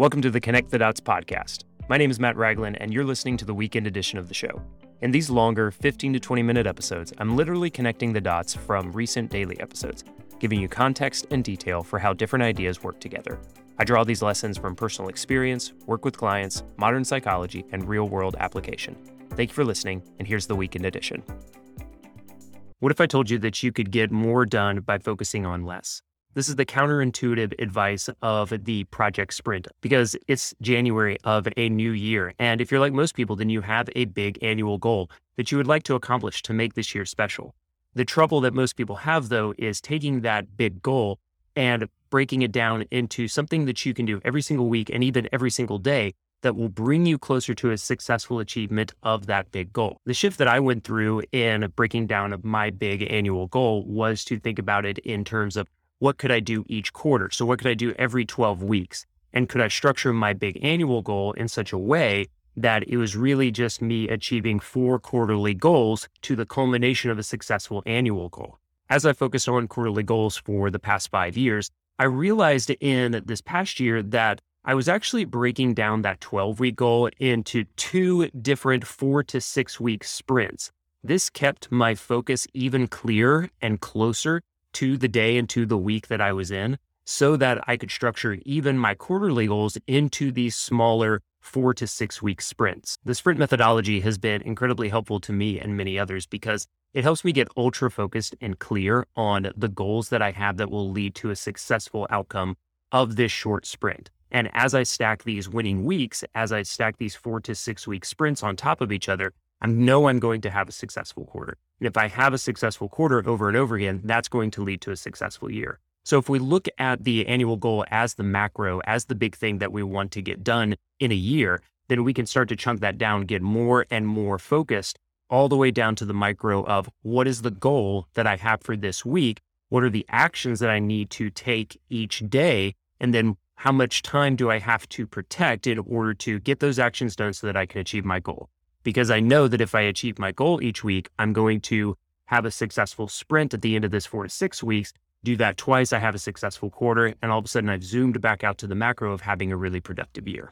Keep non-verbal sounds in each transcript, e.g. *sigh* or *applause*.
Welcome to the Connect the Dots podcast. My name is Matt Ragland, and you're listening to the weekend edition of the show. In these longer 15 to 20 minute episodes, I'm literally connecting the dots from recent daily episodes, giving you context and detail for how different ideas work together. I draw these lessons from personal experience, work with clients, modern psychology, and real world application. Thank you for listening, and here's the weekend edition. What if I told you that you could get more done by focusing on less? This is the counterintuitive advice of the project sprint because it's January of a new year. And if you're like most people, then you have a big annual goal that you would like to accomplish to make this year special. The trouble that most people have, though, is taking that big goal and breaking it down into something that you can do every single week and even every single day that will bring you closer to a successful achievement of that big goal. The shift that I went through in breaking down my big annual goal was to think about it in terms of what could I do each quarter? So, what could I do every 12 weeks? And could I structure my big annual goal in such a way that it was really just me achieving four quarterly goals to the culmination of a successful annual goal? As I focused on quarterly goals for the past five years, I realized in this past year that I was actually breaking down that 12 week goal into two different four to six week sprints. This kept my focus even clearer and closer to the day and to the week that I was in so that I could structure even my quarterly goals into these smaller four to six week sprints. The sprint methodology has been incredibly helpful to me and many others because it helps me get ultra focused and clear on the goals that I have that will lead to a successful outcome of this short sprint. And as I stack these winning weeks, as I stack these four to six week sprints on top of each other, I know I'm going to have a successful quarter. And if I have a successful quarter over and over again, that's going to lead to a successful year. So if we look at the annual goal as the macro, as the big thing that we want to get done in a year, then we can start to chunk that down, get more and more focused all the way down to the micro of what is the goal that I have for this week? What are the actions that I need to take each day? And then how much time do I have to protect in order to get those actions done so that I can achieve my goal? Because I know that if I achieve my goal each week, I'm going to have a successful sprint at the end of this four to six weeks. Do that twice, I have a successful quarter, and all of a sudden I've zoomed back out to the macro of having a really productive year.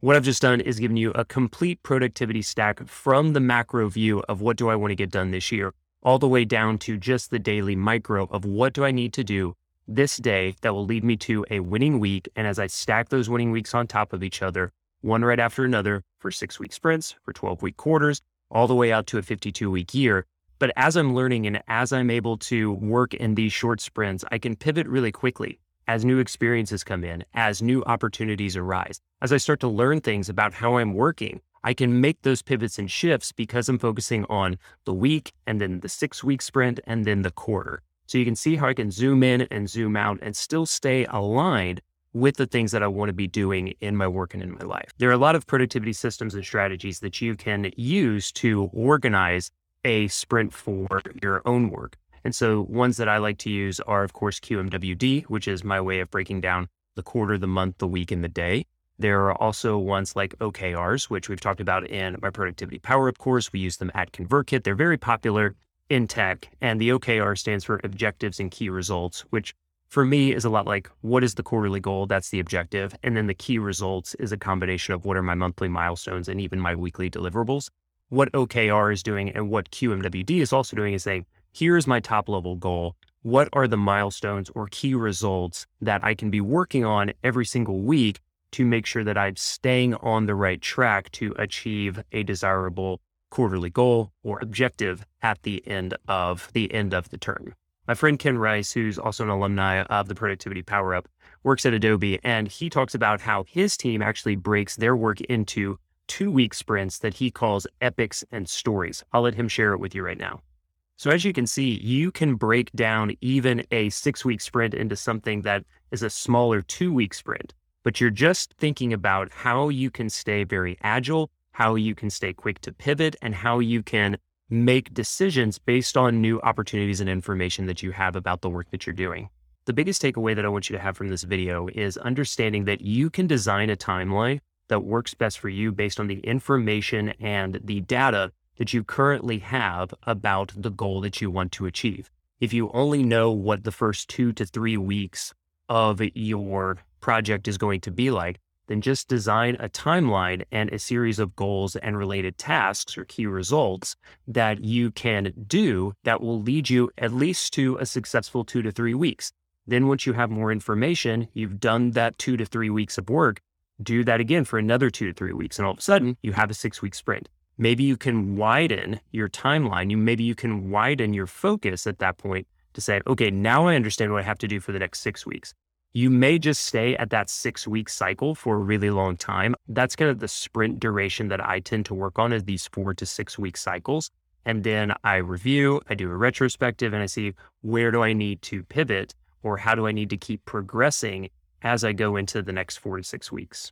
What I've just done is given you a complete productivity stack from the macro view of what do I want to get done this year, all the way down to just the daily micro of what do I need to do this day that will lead me to a winning week. And as I stack those winning weeks on top of each other, one right after another for six week sprints, for 12 week quarters, all the way out to a 52 week year. But as I'm learning and as I'm able to work in these short sprints, I can pivot really quickly as new experiences come in, as new opportunities arise. As I start to learn things about how I'm working, I can make those pivots and shifts because I'm focusing on the week and then the six week sprint and then the quarter. So you can see how I can zoom in and zoom out and still stay aligned with the things that I want to be doing in my work and in my life. There are a lot of productivity systems and strategies that you can use to organize a sprint for your own work. And so ones that I like to use are, of course, QMWD, which is my way of breaking down the quarter, the month, the week, and the day. There are also ones like OKRs, which we've talked about in my productivity power up course. We use them at ConvertKit. They're very popular in tech. And the OKR stands for objectives and key results, which for me is a lot like what is the quarterly goal? That's the objective. And then the key results is a combination of what are my monthly milestones and even my weekly deliverables. What OKR is doing and what QMWD is also doing is saying, here's my top level goal. What are the milestones or key results that I can be working on every single week to make sure that I'm staying on the right track to achieve a desirable quarterly goal or objective at the end of the end of the term. My friend Ken Rice, who's also an alumni of the Productivity Power Up, works at Adobe, and he talks about how his team actually breaks their work into two week sprints that he calls epics and stories. I'll let him share it with you right now. So, as you can see, you can break down even a six week sprint into something that is a smaller two week sprint, but you're just thinking about how you can stay very agile, how you can stay quick to pivot, and how you can make decisions based on new opportunities and information that you have about the work that you're doing. The biggest takeaway that I want you to have from this video is understanding that you can design a timeline that works best for you based on the information and the data that you currently have about the goal that you want to achieve. If you only know what the first two to three weeks of your project is going to be like, then just design a timeline and a series of goals and related tasks or key results that you can do that will lead you at least to a successful two to three weeks. Then, once you have more information, you've done that two to three weeks of work, do that again for another two to three weeks. And all of a sudden, you have a six week sprint. Maybe you can widen your timeline. You maybe you can widen your focus at that point to say, okay, now I understand what I have to do for the next six weeks. You may just stay at that six week cycle for a really long time. That's kind of the sprint duration that I tend to work on is these four to six week cycles. And then I review, I do a retrospective, and I see where do I need to pivot or how do I need to keep progressing as I go into the next four to six weeks.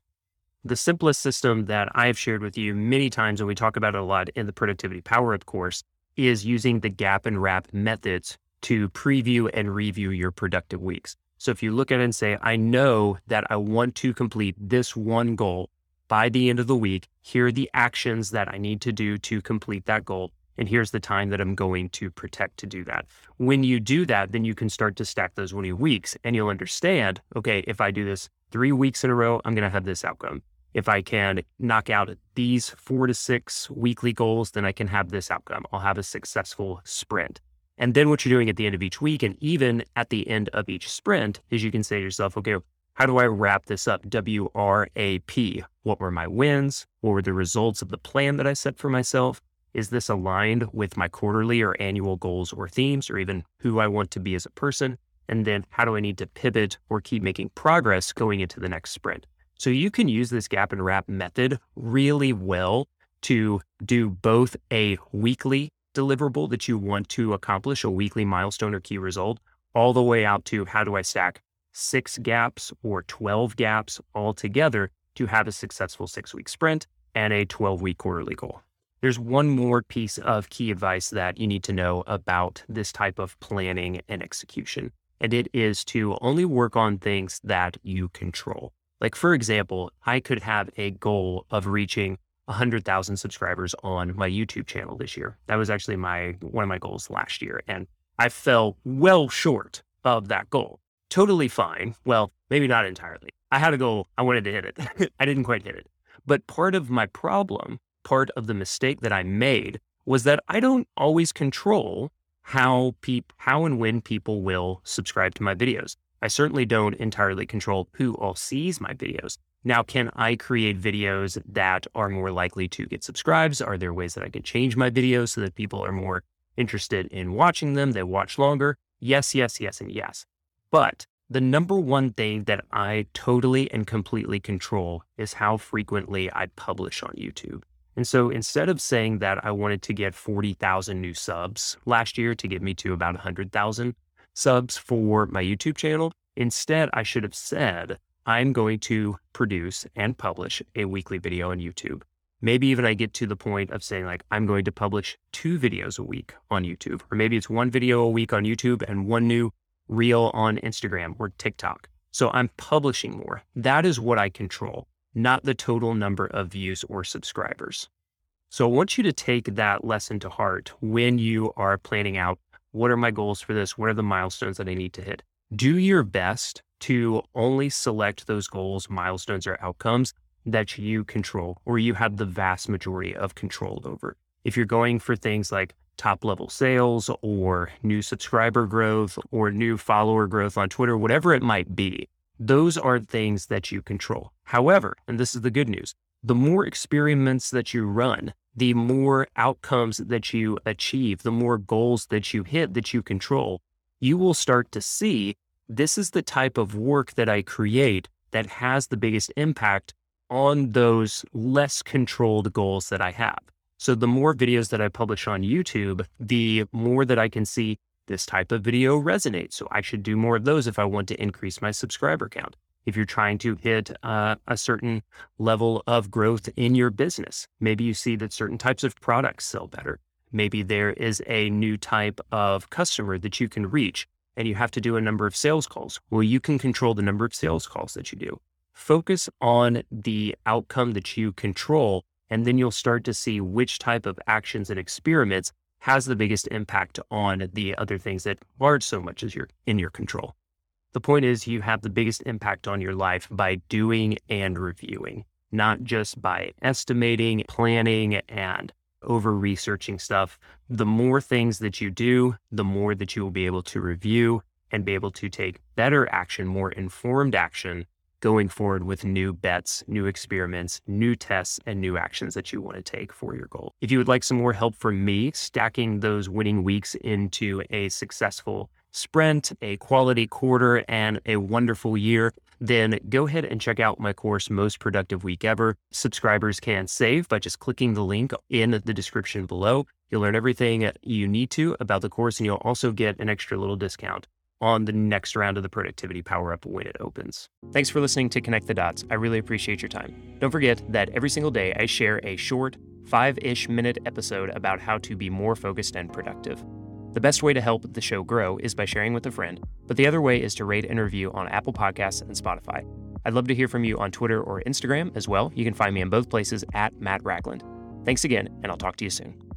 The simplest system that I have shared with you many times, and we talk about it a lot in the Productivity Power Up course, is using the gap and wrap methods to preview and review your productive weeks. So if you look at it and say, I know that I want to complete this one goal by the end of the week, here are the actions that I need to do to complete that goal. And here's the time that I'm going to protect to do that. When you do that, then you can start to stack those 20 weeks and you'll understand, okay, if I do this three weeks in a row, I'm going to have this outcome. If I can knock out these four to six weekly goals, then I can have this outcome. I'll have a successful sprint. And then what you're doing at the end of each week and even at the end of each sprint is you can say to yourself, okay, how do I wrap this up? W R A P. What were my wins? What were the results of the plan that I set for myself? Is this aligned with my quarterly or annual goals or themes, or even who I want to be as a person? And then how do I need to pivot or keep making progress going into the next sprint? So you can use this gap and wrap method really well to do both a weekly deliverable that you want to accomplish, a weekly milestone or key result, all the way out to how do I stack six gaps or 12 gaps all together to have a successful six week sprint and a 12 week quarterly goal. There's one more piece of key advice that you need to know about this type of planning and execution, and it is to only work on things that you control. Like, for example, I could have a goal of reaching 100,000 subscribers on my YouTube channel this year. That was actually my one of my goals last year and I fell well short of that goal. Totally fine. Well, maybe not entirely. I had a goal, I wanted to hit it. *laughs* I didn't quite hit it. But part of my problem, part of the mistake that I made was that I don't always control how peop- how and when people will subscribe to my videos. I certainly don't entirely control who all sees my videos. Now, can I create videos that are more likely to get subscribes? Are there ways that I can change my videos so that people are more interested in watching them? They watch longer? Yes, yes, yes, and yes. But the number one thing that I totally and completely control is how frequently I publish on YouTube. And so instead of saying that I wanted to get 40,000 new subs last year to get me to about 100,000 subs for my YouTube channel, instead I should have said I'm going to produce and publish a weekly video on YouTube. Maybe even I get to the point of saying, like, I'm going to publish two videos a week on YouTube, or maybe it's one video a week on YouTube and one new reel on Instagram or TikTok. So I'm publishing more. That is what I control, not the total number of views or subscribers. So I want you to take that lesson to heart when you are planning out what are my goals for this? What are the milestones that I need to hit? Do your best to only select those goals, milestones, or outcomes that you control or you have the vast majority of control over. If you're going for things like top level sales or new subscriber growth or new follower growth on Twitter, whatever it might be, those are things that you control. However, and this is the good news, the more experiments that you run, the more outcomes that you achieve, the more goals that you hit that you control, you will start to see this is the type of work that I create that has the biggest impact on those less controlled goals that I have. So the more videos that I publish on YouTube, the more that I can see this type of video resonates. So I should do more of those if I want to increase my subscriber count. If you're trying to hit uh, a certain level of growth in your business, maybe you see that certain types of products sell better. Maybe there is a new type of customer that you can reach and you have to do a number of sales calls. Well, you can control the number of sales calls that you do. Focus on the outcome that you control, and then you'll start to see which type of actions and experiments has the biggest impact on the other things that aren't so much as you're in your control. The point is, you have the biggest impact on your life by doing and reviewing, not just by estimating, planning, and over researching stuff. The more things that you do, the more that you will be able to review and be able to take better action, more informed action going forward with new bets, new experiments, new tests, and new actions that you want to take for your goal. If you would like some more help from me stacking those winning weeks into a successful sprint, a quality quarter, and a wonderful year, then go ahead and check out my course, Most Productive Week Ever. Subscribers can save by just clicking the link in the description below. You'll learn everything you need to about the course, and you'll also get an extra little discount on the next round of the Productivity Power Up when it opens. Thanks for listening to Connect the Dots. I really appreciate your time. Don't forget that every single day I share a short, five ish minute episode about how to be more focused and productive. The best way to help the show grow is by sharing with a friend, but the other way is to rate and review on Apple Podcasts and Spotify. I'd love to hear from you on Twitter or Instagram as well. You can find me in both places at Matt Ragland. Thanks again, and I'll talk to you soon.